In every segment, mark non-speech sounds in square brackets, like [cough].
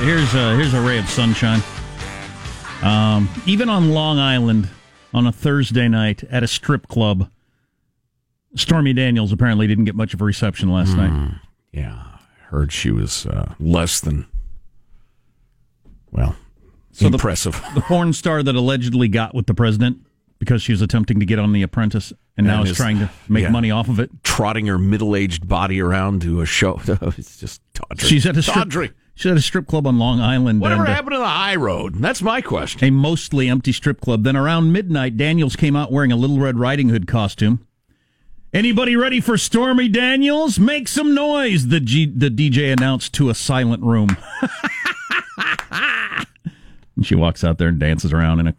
Here's a, here's a, ray of sunshine. Um, even on Long Island on a Thursday night at a strip club, Stormy Daniels apparently didn't get much of a reception last night. Yeah, heard she was uh, less than well So the- impressive. [laughs] The porn star that allegedly got with the president because she was attempting to get on The Apprentice and now And is trying to make yeah. money off of it. Trotting her middle-aged body around to a show. [laughs] it's just tawdry. She's at a strip. tawdry. She's at a strip club on Long Island. Whatever and, uh, happened to the high road? That's my question. a mostly empty strip club. Then around midnight, Daniels came out wearing a Little Red Riding Hood costume. Anybody ready for Stormy Daniels? Make some noise, the, G- the DJ announced to a silent room. [laughs] and she walks out there and dances around in an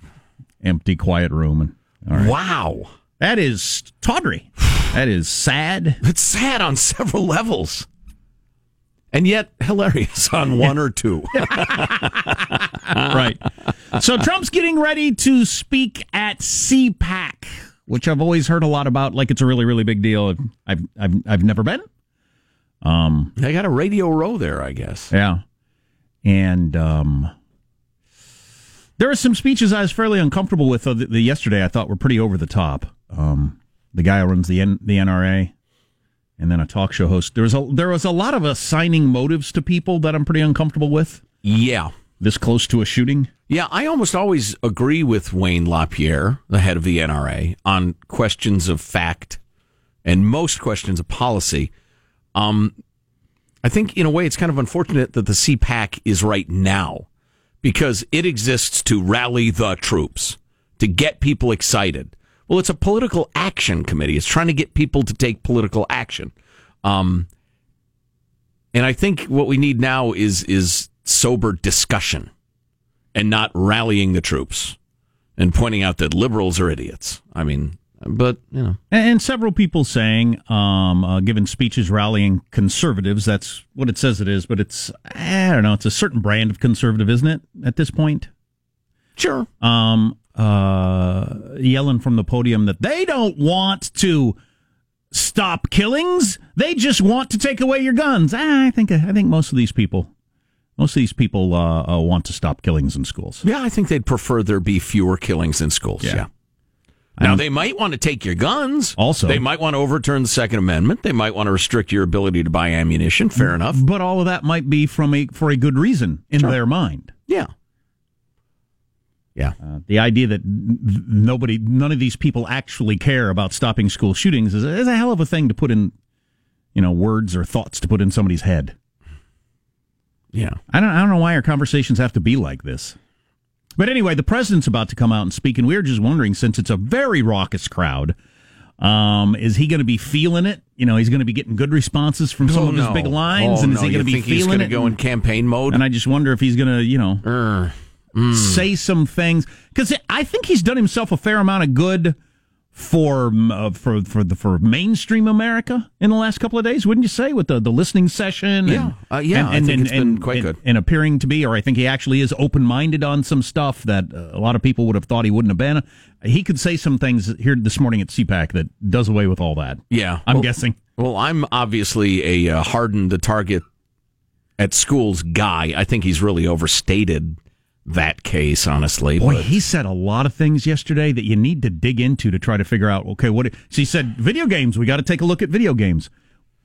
empty, quiet room. And right. Wow, That is tawdry. That is sad. it's sad on several levels, and yet hilarious on [laughs] one or two. [laughs] right. So Trump's getting ready to speak at CPAC, which I've always heard a lot about, like it's a really, really big deal. I've I've I've never been. they got a radio row there, I guess. Yeah. And um there are some speeches I was fairly uncomfortable with uh, the, the yesterday I thought were pretty over the top. Um the guy who runs the N, the NRA and then a talk show host. There was a there was a lot of assigning motives to people that I'm pretty uncomfortable with Yeah. this close to a shooting. Yeah, I almost always agree with Wayne LaPierre, the head of the NRA, on questions of fact and most questions of policy. Um, I think, in a way, it's kind of unfortunate that the CPAC is right now because it exists to rally the troops, to get people excited. Well, it's a political action committee. It's trying to get people to take political action. Um, and I think what we need now is is sober discussion and not rallying the troops and pointing out that liberals are idiots. I mean, but you know, And, several people saying, um, uh, giving speeches rallying conservatives. That's what it says it is, but it's, I don't know, it's a certain brand of conservative, isn't it, at this point? sure. Um, uh, yelling from the podium that they don't want to stop killings. They just want to take away your guns. Ah, I think, I think most of these people, most of these people, uh, uh, want to stop killings in schools. Yeah, I think they'd prefer there be fewer killings in schools. Yeah. Yeah. Now they might want to take your guns. Also- they might want to overturn the Second Amendment. They might want to restrict your ability to buy ammunition. Fair enough. But all of that might be from a, for a good reason in their mind. Yeah. Yeah. Uh, the idea that nobody, none of these people actually care about stopping school shootings is, is a hell of a thing to put in, you know, words or thoughts to put in somebody's head. Yeah. I don't, I don't know why our conversations have to be like this. But anyway, the president's about to come out and speak, and we are just wondering, since it's a very raucous crowd, um, is he going to be feeling it? You know, he's going to be getting good responses from some Oh, of his no. big lines, Oh, and is no. he going to be think he's feeling gonna it? go in campaign mode? and I just wonder if he's going to, you know, Er, say some things because I think he's done himself a fair amount of good for uh, for for the for mainstream America in the last couple of days, wouldn't you say? With the, the listening session, Yeah. Uh, yeah, I think it's been quite good. and appearing to be, or I think he actually is open minded on some stuff that uh, a lot of people would have thought he wouldn't have been. He could say some things here this morning at CPAC that does away with all that. yeah. I'm Well- guessing. Well, I'm obviously a uh, hardened the target at schools guy. I think he's really overstated that case, honestly. Boy, but- he said a lot of things yesterday that you need to dig into to try to figure out. Okay, what? So he said, video games. We got to take a look at video games.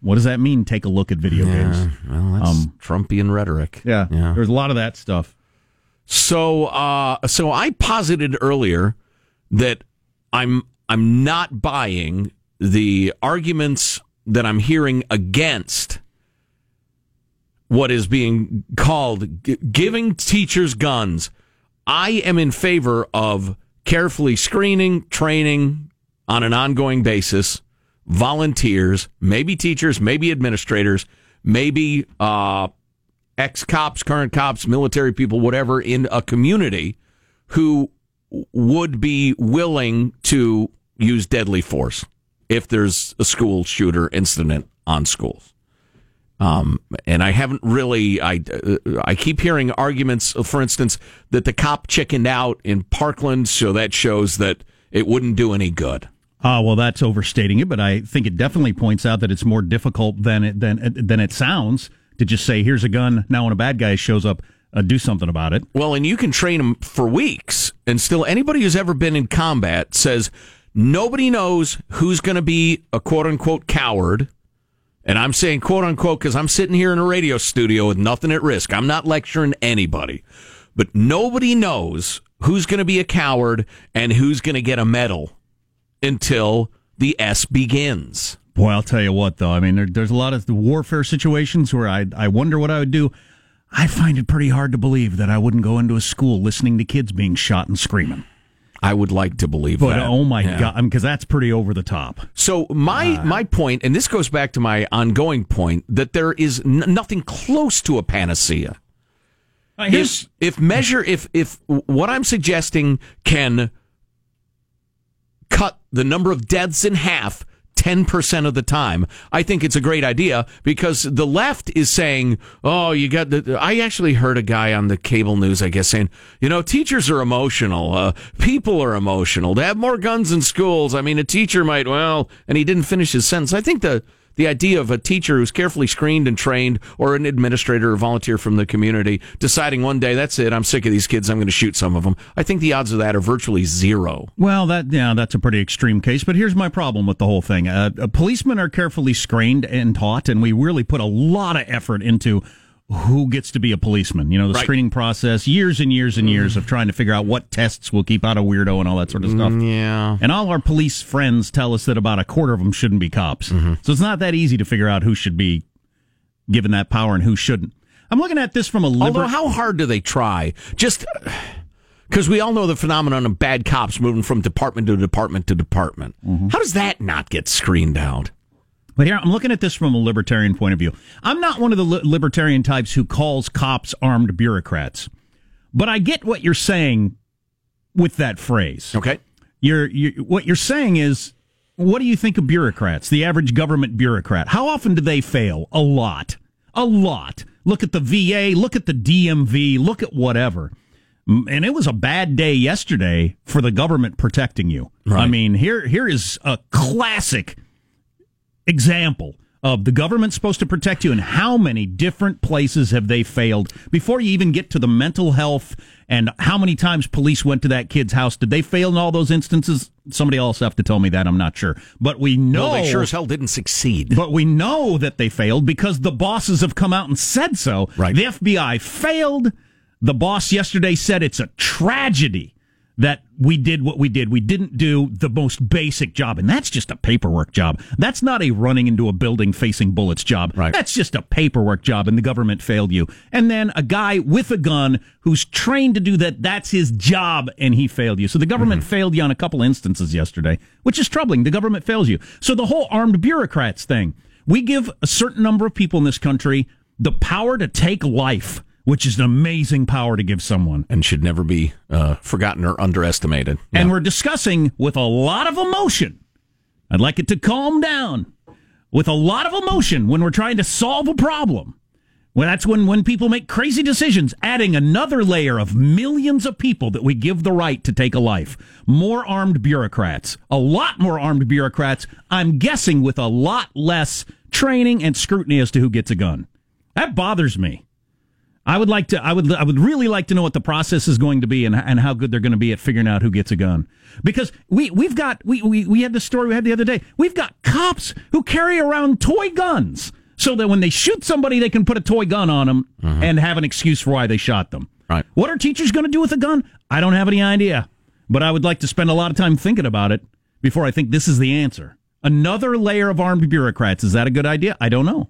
What does that mean? Take a look at video games. well, that's Trumpian rhetoric. Yeah, yeah. There's a lot of that stuff. So, uh, so I posited earlier that I'm I'm not buying the arguments that I'm hearing against what is being called g- giving teachers guns. I am in favor of carefully screening, training on an ongoing basis, volunteers, maybe teachers, maybe administrators, maybe uh, ex cops, current cops, military people, whatever, in a community who would be willing to use deadly force if there's a school shooter incident on schools. Um, and I haven't really. I uh, I keep hearing arguments, for instance, that the cop chickened out in Parkland, so that shows that it wouldn't do any good. Uh, well, that's overstating it, but I think it definitely points out that it's more difficult than it than than it sounds to just say, "Here's a gun." Now, when a bad guy shows up, uh, do something about it. Well, and you can train them for weeks, and still, anybody who's ever been in combat says nobody knows who's going to be a quote unquote coward. And I'm saying quote unquote because I'm sitting here in a radio studio with nothing at risk. I'm not lecturing anybody, but nobody knows who's going to be a coward and who's going to get a medal until the S begins. Boy, I'll tell you what, though. I mean, there, there's a lot of warfare situations where I, I wonder what I would do. I find it pretty hard to believe that I wouldn't go into a school listening to kids being shot and screaming. I would like to believe But that. oh my Yeah. god, because that's pretty over the top. So my uh. my point, and this goes back to my ongoing point, that there is n- nothing close to a panacea. If, if measure if if what I'm suggesting can cut the number of deaths in half 10% of the time, I think it's a great idea because the left is saying, oh, you got the. I actually heard a guy on the cable news, I guess, saying, you know, teachers are emotional. Uh, people are emotional. To have more guns in schools, I mean, a teacher might, well, and he didn't finish his sentence. I think the. The idea of a teacher who's carefully screened and trained, or an administrator or volunteer from the community, deciding one day, that's it, I'm sick of these kids, I'm going to shoot some of them. I think the odds of that are virtually zero. Well, that yeah, that's a pretty extreme case. But here's my problem with the whole thing: uh, policemen are carefully screened and taught, and we really put a lot of effort into who gets to be a policeman. You know, the Right. screening process, years and years and years of trying to figure out what tests will keep out a weirdo and all that sort of stuff. Mm, yeah. And all our police friends tell us that about a quarter of them shouldn't be cops. Mm-hmm. So it's not that easy to figure out who should be given that power and who shouldn't. I'm looking at this from a Although, liberal. how hard do they try? Just because we all know the phenomenon of bad cops moving from department to department to department. Mm-hmm. How does that not get screened out? But here, I'm looking at this from a libertarian point of view. I'm not one of the li- libertarian types who calls cops armed bureaucrats, but I get what you're saying with that phrase. Okay. You're, you what you're saying is, what do you think of bureaucrats? The average government bureaucrat. How often do they fail? A lot. A lot. Look at the VA. Look at the DMV. Look at whatever. And it was a bad day yesterday for the government protecting you. I mean, here here is a classic example of the government supposed to protect you and how many different places have they failed before you even get to the mental health and how many times police went to that kid's house. Did they fail in all those instances? Somebody else have to tell me that. I'm not sure. But we know No, they sure as hell didn't succeed. but we know that they failed because the bosses have come out and said so. Right. the fbi failed. The boss yesterday said it's a tragedy that we did what we did. We didn't do the most basic job, and that's just a paperwork job. That's not a running into a building facing bullets job. Right. That's just a paperwork job, and the government failed you. And then a guy with a gun who's trained to do that, that's his job, and he failed you. So the government mm-hmm. failed you on a couple instances yesterday, which is troubling. The government fails you. So the whole armed bureaucrats thing, we give a certain number of people in this country the power to take life, which is an amazing power to give someone. and should never be uh, forgotten or underestimated. and we're discussing with a lot of emotion. I'd like it to calm down with a lot of emotion when we're trying to solve a problem. Well, that's when, when people make crazy decisions, adding another layer of millions of people that we give the right to take a life. More armed bureaucrats, a lot more armed bureaucrats, I'm guessing with a lot less training and scrutiny as to who gets a gun. That bothers me. I would like to. I would. I would really like to know what the process is going to be and and how good they're going to be at figuring out who gets a gun. Because we we've got we we we had the story we had the other day. We've got cops who carry around toy guns so that when they shoot somebody, they can put a toy gun on them mm-hmm. and have an excuse for why they shot them. Right. What are teachers going to do with a gun? I don't have any idea, but I would like to spend a lot of time thinking about it before I think this is the answer. Another layer of armed bureaucrats. Is that a good idea? I don't know.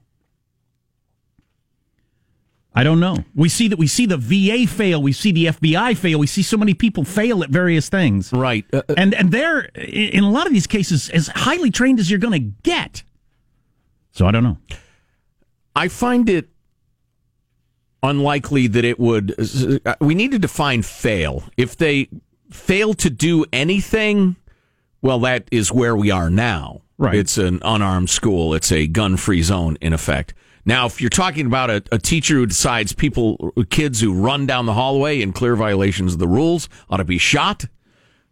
I don't know. We see that we see the VA fail, we see the FBI fail, we see so many people fail at various things. right. Uh, uh, And and they're in a lot of these cases as highly trained as you're going to get. So I don't know. I find it unlikely that it would. uh, We need to define fail. If they fail to do anything, well, that is where we are now. Right. It's an unarmed school. It's a gun-free zone, in effect. Now, if you're talking about a, a teacher who decides people, kids who run down the hallway in clear violations of the rules ought to be shot,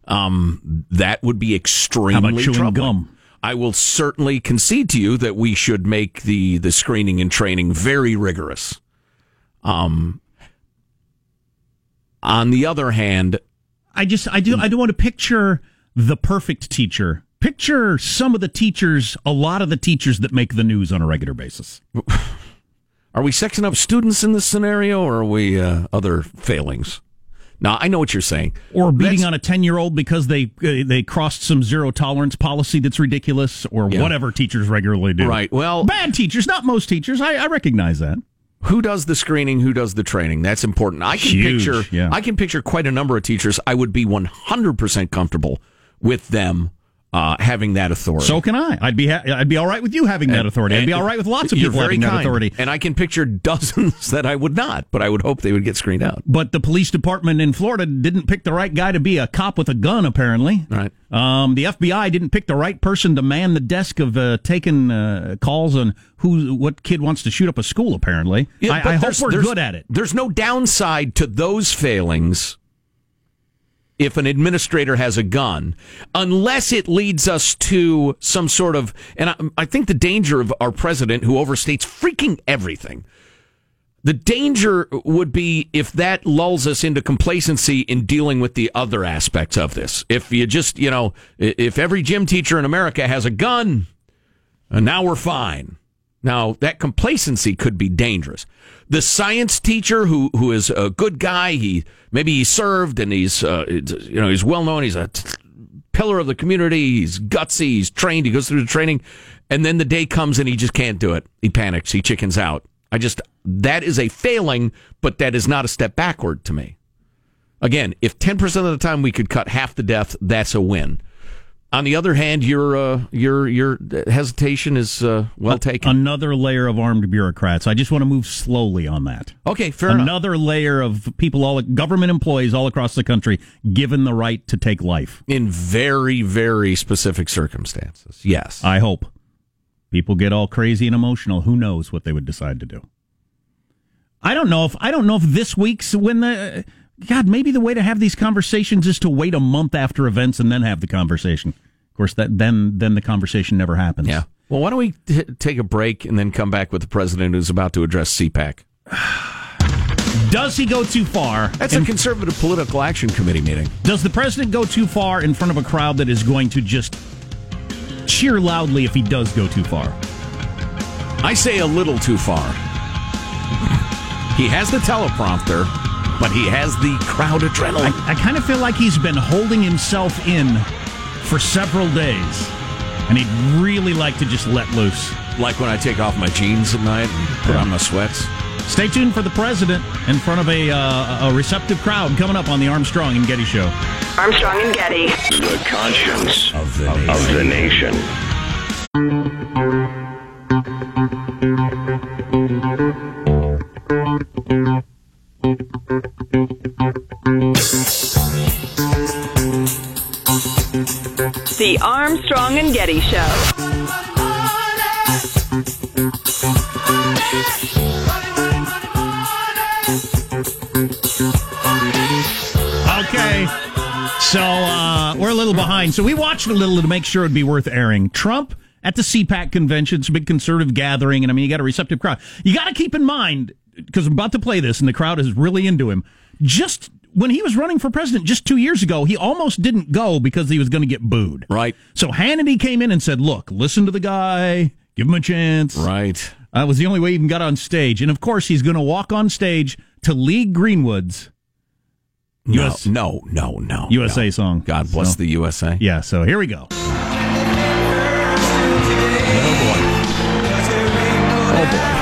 um, that would be extremely How about chewing troubling. gum? I will certainly concede to you that we should make the the screening and training very rigorous. Um, on the other hand, I just I do I don't want to picture the perfect teacher. Picture some of the teachers, a lot of the teachers that make the news on a regular basis. [laughs] Are we sexing up students in this scenario, or are we uh, other failings? Now I know what you're saying. Or beating that's, on a ten year old because they uh, they crossed some zero tolerance policy that's ridiculous, or yeah. whatever teachers regularly do. Right. Well, bad teachers, not most teachers. I, I recognize that. Who does the screening? Who does the training? That's important. I can Huge, picture. Yeah. I can picture quite a number of teachers. I would be 100 percent comfortable with them uh, having that authority. So can I. I'd be ha- I'd be all right with you having that authority. I'd be all right with lots of people having kind. that authority. And I can picture [laughs] dozens that I would not, but I would hope they would get screened out. But the police department in Florida didn't pick the right guy to be a cop with a gun. Apparently, right. Um, the FBI didn't pick the right person to man the desk of uh, taking uh, calls on who what kid wants to shoot up a school. Apparently, yeah, I, I hope we're good at it. There's no downside to those failings if an administrator has a gun, unless it leads us to some sort of. And I, I, think the danger of our president, who overstates freaking everything, the danger would be if that lulls us into complacency in dealing with the other aspects of this. If you just, you know, if every gym teacher in America has a gun, and now we're fine. Now that complacency could be dangerous. The science teacher who who is a good guy, he maybe he served and he's uh, you know he's well known. He's a t- pillar of the community. He's gutsy. He's trained. He goes through the training, and then the day comes and he just can't do it. He panics. He chickens out. I just that is a failing, but that is not a step backward to me. Again, if ten percent of the time we could cut half the death, that's a win. On the other hand, your uh, your your hesitation is uh, well taken. Another layer of armed bureaucrats. I just want to move slowly on that. Okay, fair Another enough. layer of people, all government employees all across the country, given the right to take life in very very specific circumstances. Yes, I hope people get all crazy and emotional. Who knows what they would decide to do? I don't know if I don't know if this week's when the God, maybe the way to have these conversations is to wait a month after events and then have the conversation. Of course, that then then the conversation never happens. Yeah. Well, why don't we t- take a break and then come back with the president who's about to address CPAC? [sighs] Does he go too far? That's in, a conservative political action committee meeting. Does the president go too far in front of a crowd that is going to just cheer loudly if he does go too far? I say a little too far. he has the teleprompter but he has the crowd adrenaline. I, I kind of feel like he's been holding himself in for several days, and he'd really like to just let loose. Like when I take off my jeans at night and put on my sweats. Stay tuned for the president in front of a, uh, a receptive crowd coming up on the Armstrong and Getty Show. Armstrong and Getty. The conscience of the nation. Of the nation. Armstrong and Getty Show. Okay. So uh, we're a little behind. So we watched a little to make sure it'd be worth airing. Trump at the CPAC convention, it's a big conservative gathering, and I mean, you got a receptive crowd. You got to keep in mind, because I'm about to play this, and the crowd is really into him. Just when he was running for president just two years ago, he almost didn't go because he was going to get booed. Right. So Hannity came in and said, "Look, listen to the guy, give him a chance." Right. That was the only way he even got on stage, and of course, he's going to walk on stage to Lee Greenwood's. No, US, no, no, no. USA no. song. God bless so, the USA. Yeah, so here we go. Oh, song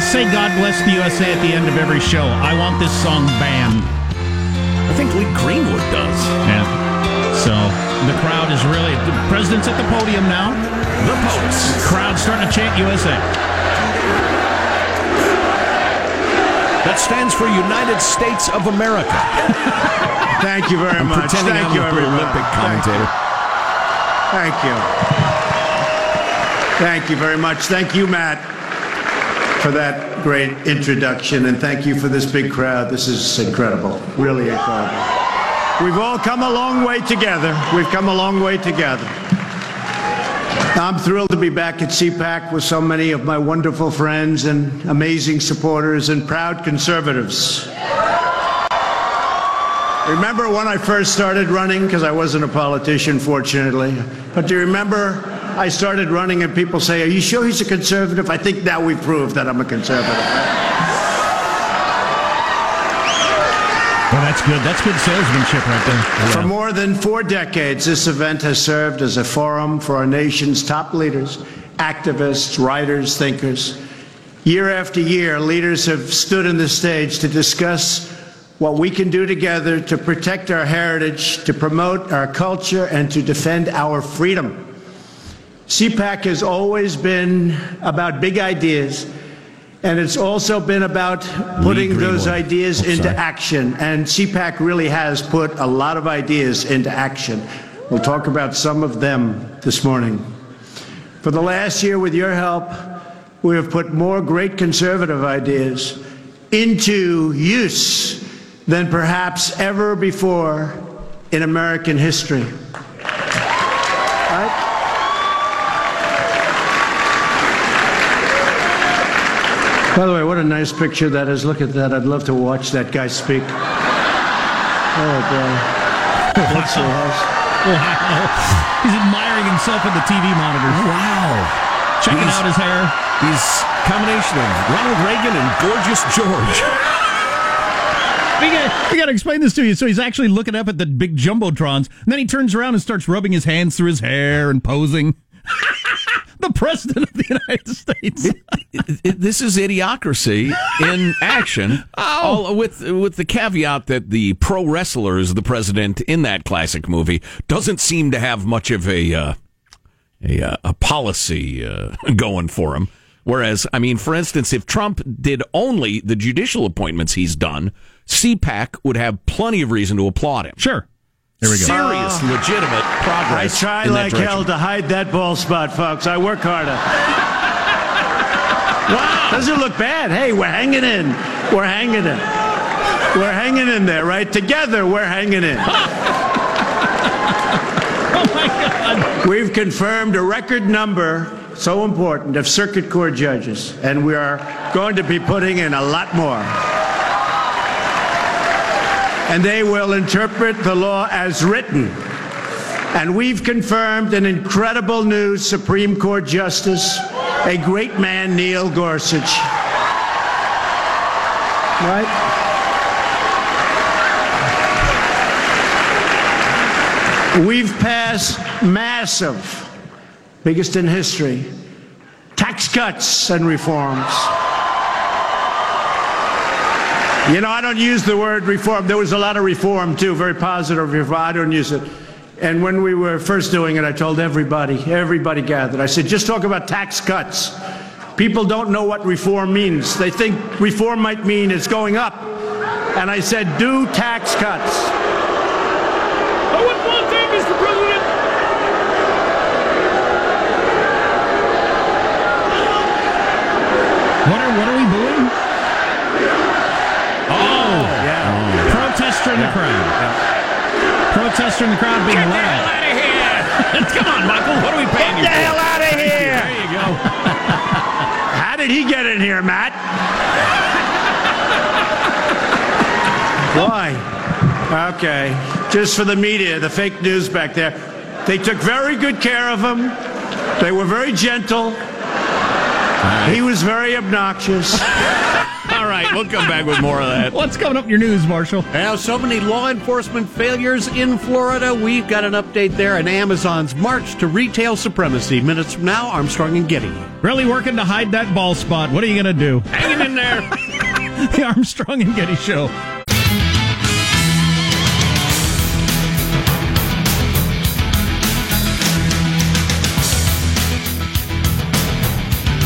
say God bless the USA at the end of every show. I want this song banned. I think Lee Greenwood does. Yeah. So the crowd is really the president's at the podium now. The Popes. Crowd starting to chant USA. That stands for United States of America. [laughs] Thank you very I'm much. Pretending Thank I'm you, everybody. Olympic commentator. Thank you. Thank you very much. Thank you, Matt. For that great introduction, and thank you for this big crowd. This is incredible, really incredible. We've all come a long way together. We've come a long way together. I'm thrilled to be back at CPAC with so many of my wonderful friends and amazing supporters and proud conservatives. Remember when I first started running? Because I wasn't a politician, fortunately. But do you remember I started running and people say, Are you sure he's a conservative? I think now we've proved that I'm a conservative. Well, that's good. That's good salesmanship right there. For more than four decades, this event has served as a forum for our nation's top leaders, activists, writers, thinkers. Year after year, leaders have stood on the stage to discuss what we can do together to protect our heritage, to promote our culture, and to defend our freedom. CPAC has always been about big ideas, and it's also been about putting those ideas Oh, into sorry. action. And CPAC really has put a lot of ideas into action. We'll talk about some of them this morning. For the last year, with your help, we have put more great conservative ideas into use than perhaps ever before in American history. By the way, what a nice picture that is. Look at that. I'd love to watch that guy speak. Oh, boy. That's so nice. He's admiring himself in the TV monitor. Oh, wow. Checking He's- out his hair. He's combination of Ronald Reagan and Gorgeous George. We got, we got to explain this to you. So he's actually looking up at the big jumbotrons, and then he turns around and starts rubbing his hands through his hair and posing. The president of the United States. It- it- this is idiocracy in action. All, with with the caveat that the pro wrestler is the president in that classic movie doesn't seem to have much of a uh, a, uh, a policy uh, [laughs] going for him. Whereas, I mean, for instance, if Trump did only the judicial appointments he's done, CPAC would have plenty of reason to applaud him. Sure. There we go. Serious, ah. legitimate progress. I progress. try in like direction. hell to hide that bald spot, folks. I work harder. [laughs] wow. Doesn't look bad. Hey, we're hanging in. We're hanging in. We're hanging in there, right? Together, we're hanging in. [laughs] Oh my God. We've confirmed a record number, so important, of circuit court judges, and we are going to be putting in a lot more. And they will interpret the law as written. And we've confirmed an incredible new Supreme Court Justice, a great man, Neil Gorsuch. Right? We've passed massive, biggest in history, tax cuts and reforms. You know, I don't use the word reform. There was a lot of reform, too, very positive reform. I don't use it. And when we were first doing it, I told everybody, everybody gathered, I said, just talk about tax cuts. People don't know what reform means. They think reform might mean it's going up. And I said, do tax cuts. President. What are, what are we booing? Oh, Yeah. Protester in the crowd. Protester in the crowd being let out. out of here! [laughs] Come on, Michael. What are we paying you Get the for? hell out of here! There you go. [laughs] How did he get in here, Matt? Why? Okay. Just for the media, the fake news back there. They took very good care of him. They were very gentle. He was very obnoxious. [laughs] All right, we'll come back with more of that. What's coming up in your news, Marshall? Now, so many law enforcement failures in Florida. We've got an update there on Amazon's march to retail supremacy. Minutes from now, Armstrong and Getty. Really working to hide that ball spot. What are you going to do? Hanging in there. [laughs] The Armstrong and Getty Show. All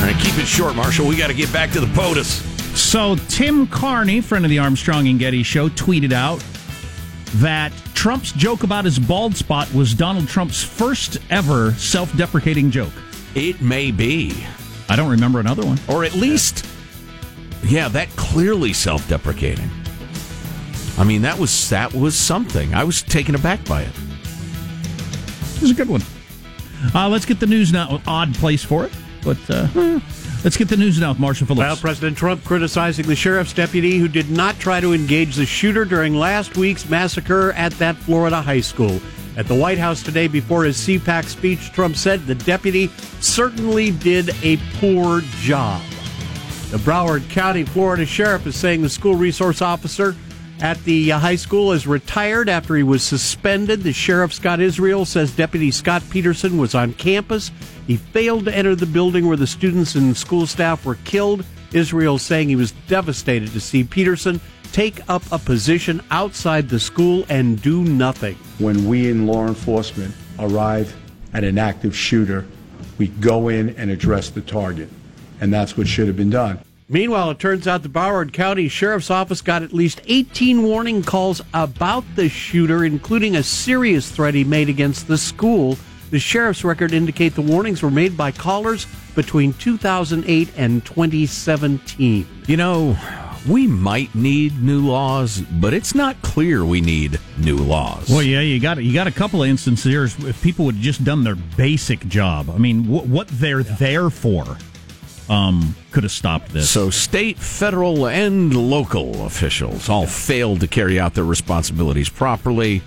right, keep it short, Marshall. We got to get back to the POTUS. So, Tim Carney, friend of the Armstrong and Getty Show, tweeted out that Trump's joke about his bald spot was Donald Trump's first ever self deprecating joke. It may be, I don't remember another one. or at least Yeah, that clearly self-deprecating. I mean, that was that was something. I was taken aback by it. This is a good one. Uh, let's get the news now. Odd place for it, but uh, let's get the news now with Marshall Phillips. Well, President Trump criticizing the sheriff's deputy who did not try to engage the shooter during last week's massacre at that Florida high school. At the White House today, before his CPAC speech, Trump said the deputy certainly did a poor job. The Broward County, Florida sheriff is saying the school resource officer at the uh, high school is retired after he was suspended. The sheriff, Scott Israel, says Deputy Scott Peterson was on campus. He failed to enter the building where the students and school staff were killed. Israel saying he was devastated to see Peterson take up a position outside the school and do nothing. when we in law enforcement arrive at an active shooter, we go in and address the target. And that's what should have been done. Meanwhile, it turns out the Broward County Sheriff's Office got at least 18 warning calls about the shooter, including a serious threat he made against the school. The sheriff's record indicate the warnings were made by callers between 2008 and 2017. You know, we might need new laws, but it's not clear we need new laws. Well, yeah, you got you got a couple of instances here. If people would have just done their basic job, I mean, wh- what they're there for, um, could have stopped this. So, state, federal, and local officials all failed to carry out their responsibilities properly.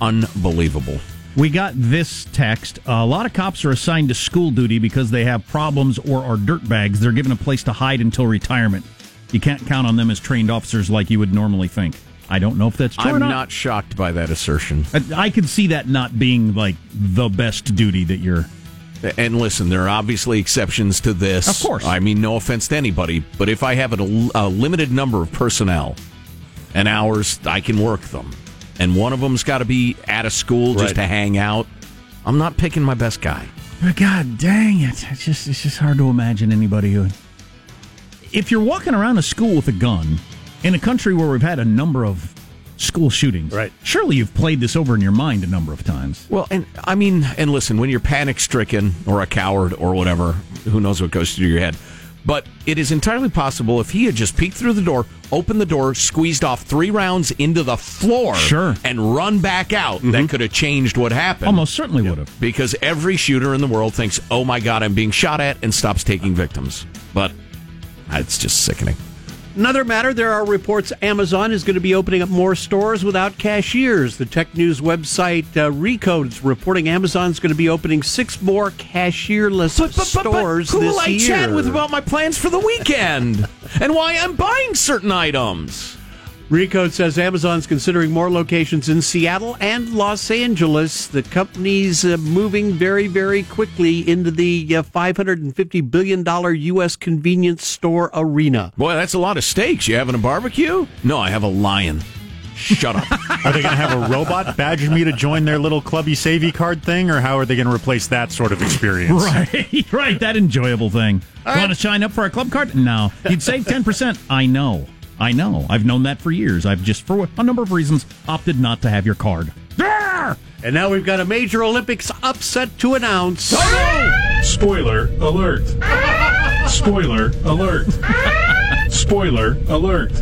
Unbelievable. We got this text. a lot of cops are assigned to school duty because they have problems or are dirtbags. They're given a place to hide until retirement. You can't count on them as trained officers like you would normally think. I don't know if that's true I'm not. not shocked by that assertion. I, I could see that not being like the best duty that you're. And listen, there are obviously exceptions to this. Of course. I mean, no offense to anybody, but if I have a, a limited number of personnel and hours, I can work them. And one of them's got to be at a school just Right. to hang out. I'm not picking my best guy. But God dang it! It's just it's just hard to imagine anybody who. If you're walking around a school with a gun in a country where we've had a number of school shootings, Right. Surely you've played this over in your mind a number of times. Well, and I mean, and listen, when you're panic stricken or a coward or whatever, who knows what goes through your head. But it is entirely possible if he had just peeked through the door, opened the door, squeezed off three rounds into the floor, Sure. and run back out, that mm-hmm. could have changed what happened. Almost certainly would have. Because every shooter in the world thinks, oh my God, I'm being shot at, and stops taking victims. But ah, it's just sickening. Another matter, there are reports Amazon is going to be opening up more stores without cashiers. The tech news website uh, Recode is reporting Amazon's going to be opening six more cashierless stores who this will I year. chat with about my plans for the weekend [laughs] and why I'm buying certain items? Recode says Amazon's considering more locations in Seattle and Los Angeles. The company's uh, moving very, very quickly into the uh, $550 billion U.S. convenience store arena. Boy, that's a lot of steaks. You having a barbecue? No, I have a lion. Shut up. [laughs] Are they going to have a robot badge me to join their little clubby savvy card thing, or how are they going to replace that sort of experience? [laughs] Right, right. That enjoyable thing. Want to sign up for a club card? No. You'd save 10%. I know. I know. I've known that for years. I've just, for a number of reasons, opted not to have your card. There! And now we've got a major Olympics upset to announce. Spoiler alert. Spoiler alert. Spoiler alert. [laughs]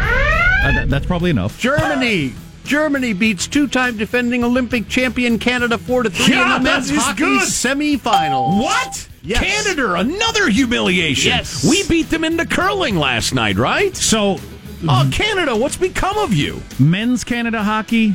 Uh, that- that's probably enough. Germany. Germany beats two-time defending Olympic champion Canada four to three Yeah, in the men's that is hockey good. semifinals. What? Yes. Canada, another humiliation. Yes. We beat them into curling last night, right? So, Oh, Canada, what's become of you? men's Canada hockey,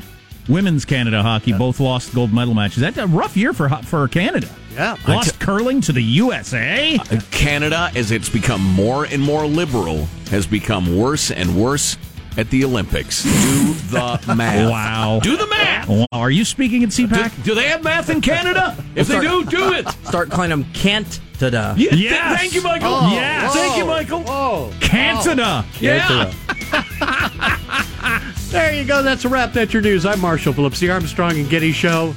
women's Canada hockey both lost gold medal matches. That's a rough year for ho- for Canada. Yeah. Lost curling to the USA. Uh, Canada, as it's become more and more liberal, has become worse and worse at the Olympics. Do the [laughs] math. Wow. Do the math. Wow. Are you speaking at Do, CPAC? do they have math in Canada? [laughs] If they do, do it. Start calling them Kent to the. Yeah, th- Yes. thank you, Michael. Oh, yes. Thank you, Michael. Oh, Canada. Yeah. [laughs] there you go. That's a wrap. That's your news. I'm Marshall Phillips, the Armstrong and Getty Show,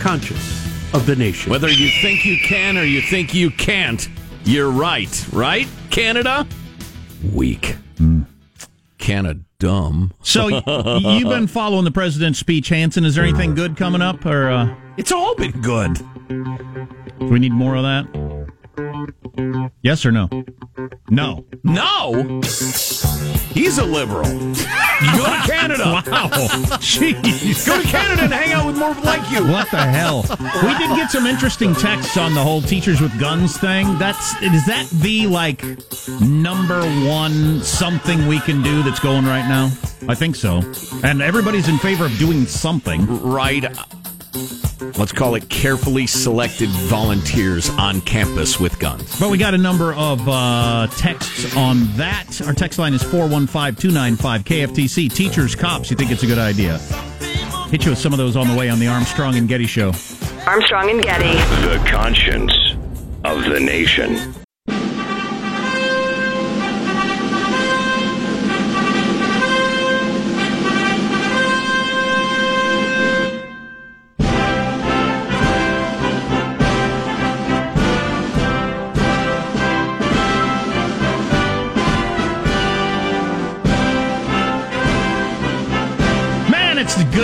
conscious of the nation. Whether you think you can or you think you can't, you're right, right? Canada? Weak. Canada dumb. So you've been [laughs] following the president's speech, Hanson. Is there anything good coming up, or uh, It's all been good. do we need more of that? Yes or no? No. No. He's a liberal. Go to [laughs] Canada. Wow. Jeez. Go to Canada and hang out with more like you. What the hell? We did get some interesting texts on the whole teachers with guns thing. That's is that the like number one something we can do that's going right now? I think so. And everybody's in favor of doing something. Right. Let's call it carefully selected volunteers on campus with guns. But we got a number of uh, texts on that. Our text line is 415 295 KFTC. Teachers, cops, you think it's a good idea? Hit you with some of those on the way on the Armstrong and Getty Show. Armstrong and Getty. The conscience of the nation.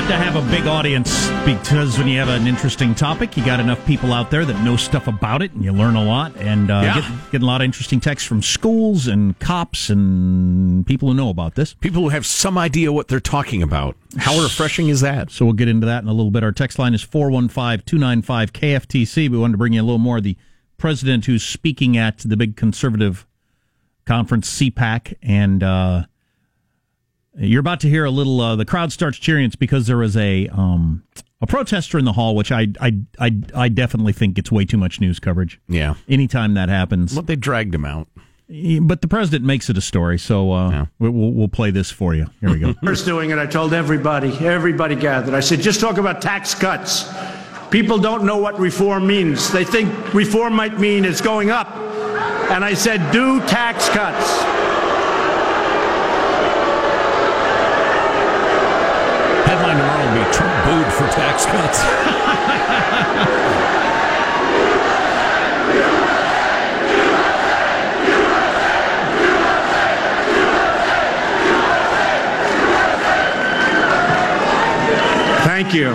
Good to have a big audience because when you have an interesting topic, you got enough people out there that know stuff about it, and you learn a lot. And uh, Yeah. get, getting a lot of interesting texts from schools and cops and people who know about this. People who have some idea what they're talking about. How refreshing is that? So we'll get into that in a little bit. Our text line is 415 295 KFTC. We wanted to bring you a little more of the president who's speaking at the big conservative conference, CPAC. And uh, you're about to hear a little, uh, the crowd starts cheering. It's because there was a. Um, a protester in the hall, which I, I, I, I definitely think gets way too much news coverage. Yeah. Anytime that happens. Well, they dragged him out. But the president makes it a story, so uh, we- we'll, we'll play this for you. Here we go. [laughs] First doing it, I told everybody, everybody gathered. I said, just talk about tax cuts. People don't know what reform means. They think reform might mean it's going up. And I said, do tax cuts. Headline tomorrow will be Trump booed for tax cuts. Thank you.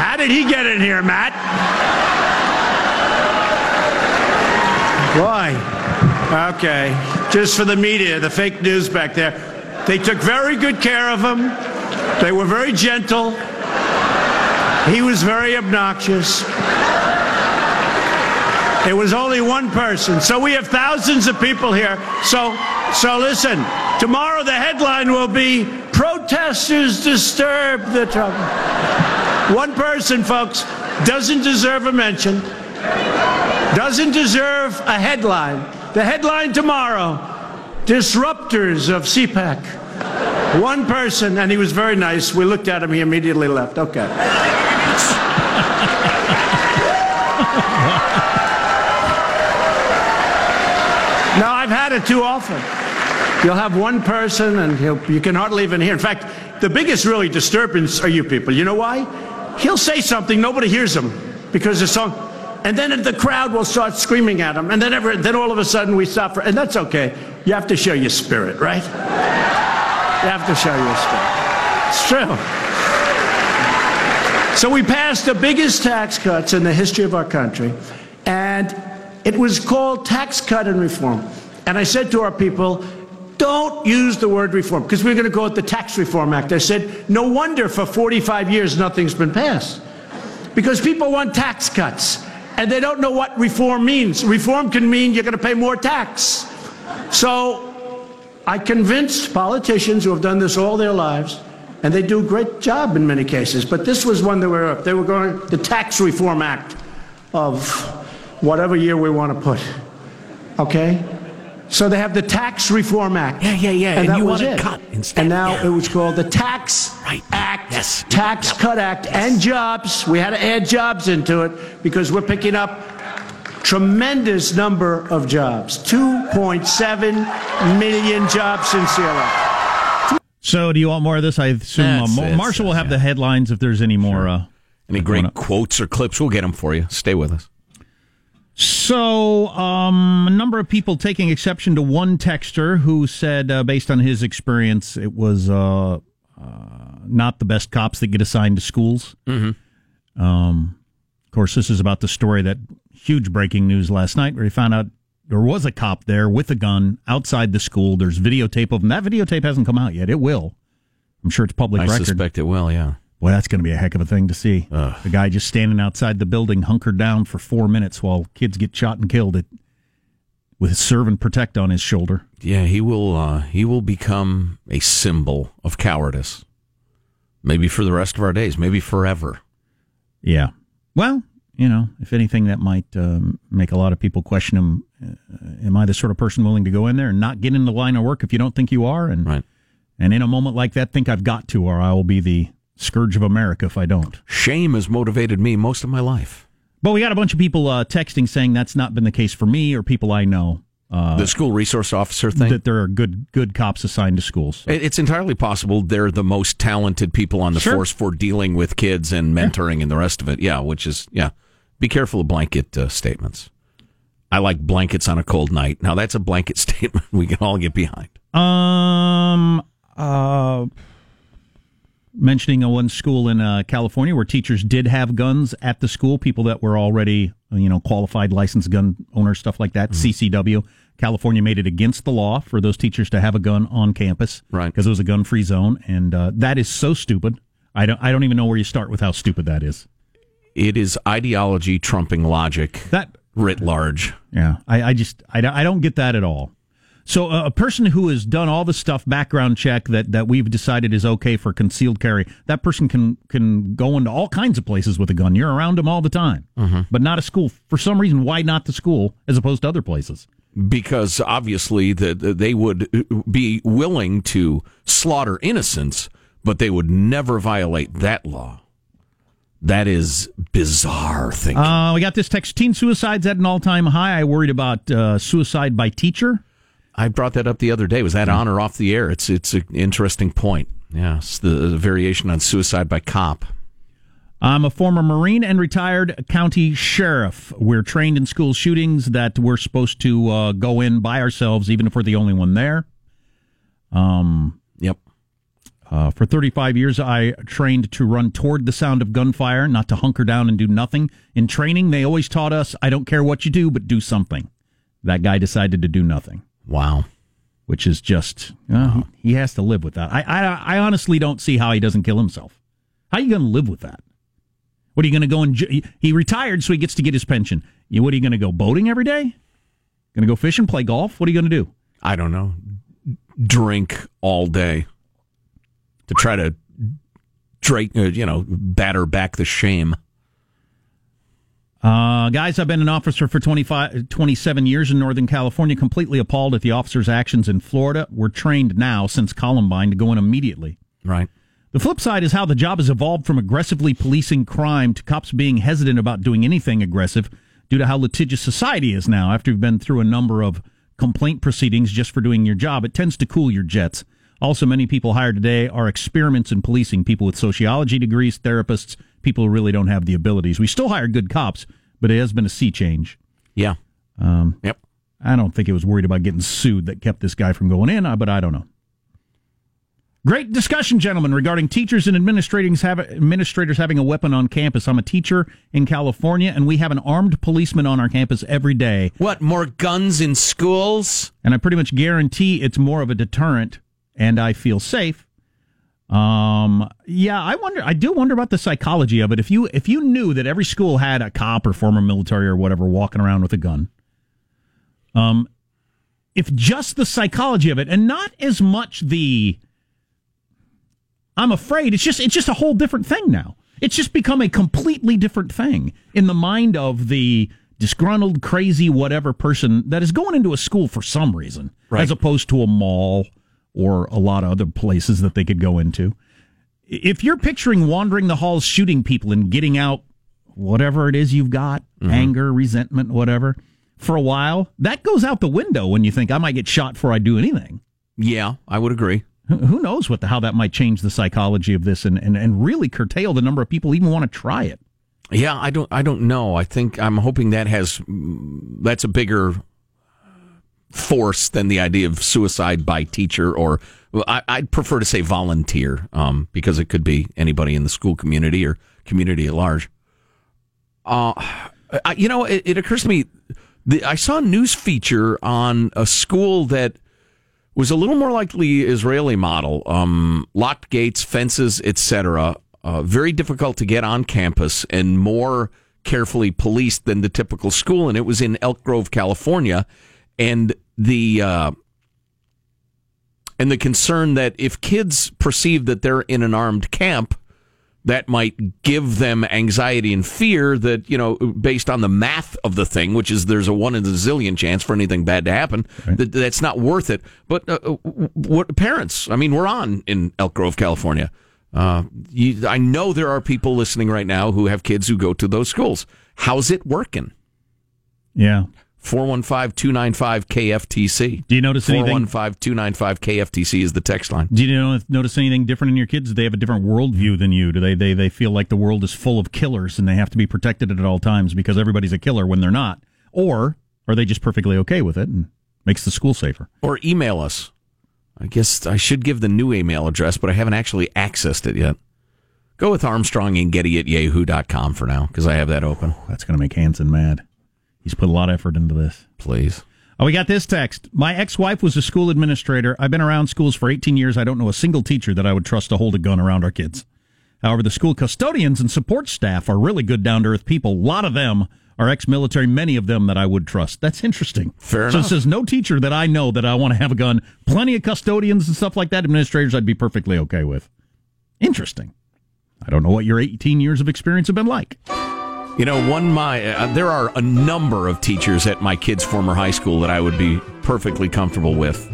How did he get in here, Matt? Why? Okay. Just for the media, the fake news back there. They took very good care of him. They were very gentle. He was very obnoxious. It was only one person. So we have thousands of people here. So so listen, tomorrow the headline will be protesters disturb the Trump. One person, folks, doesn't deserve a mention. Doesn't deserve a headline. The headline tomorrow, disruptors of CPAC. One person, and he was very nice. We looked at him, he immediately left. Okay. [laughs] Now, I've had it too often. You'll have one person and you can hardly even hear. In fact, the biggest really disturbance are you people. You know why? He'll say something, nobody hears him because the song, and then the crowd will start screaming at him, and then, ever, then all of a sudden we for, and that's okay. You have to show your spirit, right? You have to show your spirit. It's true. So we passed the biggest tax cuts in the history of our country, and it was called Tax Cut and Reform. And I said to our people, don't use the word reform, because we're going to go with the Tax Reform Act. I said, no wonder for 45 years nothing's been passed. Because people want tax cuts, and they don't know what reform means. Reform can mean you're going to pay more tax. So I convinced politicians who have done this all their lives, and they do a great job in many cases, but this was one that we were they were going the Tax Reform Act of whatever year we want to put. Okay? So they have the Tax Reform Act. Yeah, yeah, yeah, and that you was want it it. cut instead, And now yeah. it was called the Tax Right. Act. Yes. Tax Cut Act and jobs. We had to add jobs into it because we're picking up tremendous number of jobs. 2.7 million jobs since the. So, do you want more of this? I assume uh, That's Mo- Marshall will have yeah. the headlines if there's any more. Uh, Any great quotes or clips? We'll get them for you. Stay with us. So, um, a number of people taking exception to one texter who said, uh, based on his experience, it was uh, uh, not the best cops that get assigned to schools. Mm-hmm. Um, Of course, this is about the story that huge breaking news last night where he found out there was a cop there with a gun outside the school. There's videotape of him. That videotape hasn't come out yet. It will. I'm sure it's public I record. I suspect it will. Yeah. Well, that's going to be a heck of a thing to see. The guy just standing outside the building, hunkered down for four minutes while kids get shot and killed, it, with serve and protect on his shoulder. Yeah, he will. Uh, he will become a symbol of cowardice. Maybe for the rest of our days. Maybe forever. Yeah. Well, you know, if anything, that might um, make a lot of people question him. Uh, am I the sort of person willing to go in there and not get in the line of work if you don't think you are? And right. and in a moment like that, think I've got to, or I will be the scourge of America if I don't. Shame has motivated me most of my life. But we got a bunch of people uh, texting saying that's not been the case for me or people I know. Uh, the school resource officer thing. that there are good good cops assigned to schools. It- It's entirely possible they're the most talented people on the Sure. force for dealing with kids and mentoring and the rest of it. Yeah, which is yeah. Be careful of blanket uh, statements. I like blankets on a cold night. Now that's a blanket [laughs] statement we can all get behind. Um, uh, mentioning a one school in uh, California where teachers did have guns at the school, people that were already, you know, qualified licensed gun owners, stuff like that. CCW. California made it against the law for those teachers to have a gun on campus, Right. Because it was a gun-free zone, and uh, that is so stupid. I don't. I don't even know where you start with how stupid that is. It is ideology trumping logic That writ large. Yeah, I, I just I, don't- I don't get that at all. So uh, a person who has done all the stuff background check that, that we've decided is okay for concealed carry, that person can can go into all kinds of places with a gun. You're around them all the time, but not a school. For some reason, why not the school as opposed to other places? because obviously the, the- they would be willing to slaughter innocents, but they would never violate that law. That is bizarre thinking. Uh, we got this text: teen suicides at an all time high. I worried about uh, suicide by teacher. I brought that up the other day. Was that on or off the air? It's it's an interesting point. Yeah, it's the, variation on suicide by cop. I'm a former Marine and retired county sheriff. We're trained in school shootings that we're supposed to uh, go in by ourselves, even if we're the only one there. Um. Uh, for 35 years, I trained to run toward the sound of gunfire, not to hunker down and do nothing. In training, they always taught us, I don't care what you do, but do something. That guy decided to do nothing, Wow. which is just, uh, he has to live with that. I, I, I honestly don't see how he doesn't kill himself. How are you going to live with that? What are you going to go and j- he retired so he gets to get his pension? You, what are you going to go boating every day? Going to go fishing, play golf? What are you going to do? I don't know. Drink all day to try to drake, uh, you know, batter back the shame. Uh, guys, I've been an officer for 25, 27 years in Northern California, completely appalled at the officers' actions in Florida. We're trained now since Columbine to go in immediately. Right. The flip side is how the job has evolved from aggressively policing crime to cops being hesitant about doing anything aggressive due to how litigious society is now. After you've been through a number of complaint proceedings just for doing your job, it tends to cool your jets. Also, many people hired today are experiments in policing, people with sociology degrees, therapists, people who really don't have the abilities. We still hire good cops, but it has been a sea change. Yeah. Um, Yep. I don't think it was worried about getting sued that kept this guy from going in, uh, but I don't know. Great discussion, gentlemen, regarding teachers and administrators, have, administrators having a weapon on campus. I'm a teacher in California, and we have an armed policeman on our campus every day. What, more guns in schools? And I pretty much guarantee it's more of a deterrent, and I feel safe. Um, yeah, I wonder. I do wonder about the psychology of it. If you if you knew that every school had a cop or former military or whatever walking around with a gun, um, if just the psychology of it, and not as much the, I'm afraid it's just it's just a whole different thing now. It's just become a completely different thing in the mind of the disgruntled, crazy, whatever person that is going into a school for some reason, Right. as opposed to a mall or a lot of other places that they could go into. If you're picturing wandering the halls, shooting people, and getting out whatever it is you've got mm-hmm. anger, resentment, whatever for a while, that goes out the window when you think I might get shot before I do anything. Yeah, I would agree. Who- Who knows what the, how that might change the psychology of this and, and, and really curtail the number of people even want to try it. Yeah, I don't. I don't know. I think I'm hoping that has that's a bigger force than the idea of suicide by teacher, or I, I'd prefer to say volunteer, um, because it could be anybody in the school community or community at large. Uh, I, you know, it, it occurs to me. The, I saw a news feature on a school that was a little more like the Israeli model. Um, locked gates, fences, etc. Uh, very difficult to get on campus and more carefully policed than the typical school. And it was in Elk Grove, California. And the uh, and the concern that if kids perceive that they're in an armed camp, that might give them anxiety and fear that, you know, based on the math of the thing, which is there's a one in a zillion chance for anything bad to happen, right. that that's not worth it. But uh, what parents, I mean, we're on in Elk Grove, California. Uh, you, I know there are people listening right now who have kids who go to those schools. How's it working? Yeah. 415 295 KFTC. Do you notice anything? 415 295 KFTC is the text line. Do you notice anything different in your kids? Do they have a different worldview than you? Do they, they, they feel like the world is full of killers and they have to be protected at all times because everybody's a killer when they're not? Or are they just perfectly okay with it and makes the school safer? Or email us. I guess I should give the new email address, but I haven't actually accessed it yet. Go with Armstrong and Getty at yahoo.com for now because I have that open. That's going to make Hanson mad. He's put a lot of effort into this. Please. Oh, we got this text. My ex wife was a school administrator. I've been around schools for 18 years. I don't know a single teacher that I would trust to hold a gun around our kids. However, the school custodians and support staff are really good, down to earth people. A lot of them are ex military, many of them that I would trust. That's interesting. Fair so enough. So it says no teacher that I know that I want to have a gun. Plenty of custodians and stuff like that, administrators I'd be perfectly okay with. Interesting. I don't know what your 18 years of experience have been like. You know, one my uh, there are a number of teachers at my kid's former high school that I would be perfectly comfortable with.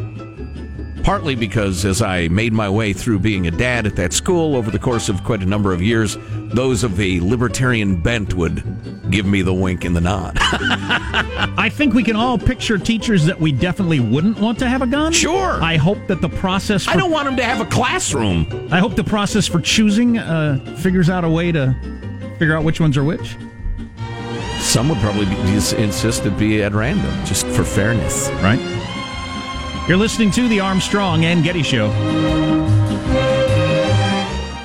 Partly because as I made my way through being a dad at that school over the course of quite a number of years, those of a libertarian bent would give me the wink and the nod. [laughs] I think we can all picture teachers that we definitely wouldn't want to have a gun. Sure. I hope that the process. For, I don't want them to have a classroom. I hope the process for choosing uh, figures out a way to figure out which ones are which. Some would probably be, insist it be at random, just for fairness. Right. You're listening to the Armstrong and Getty Show.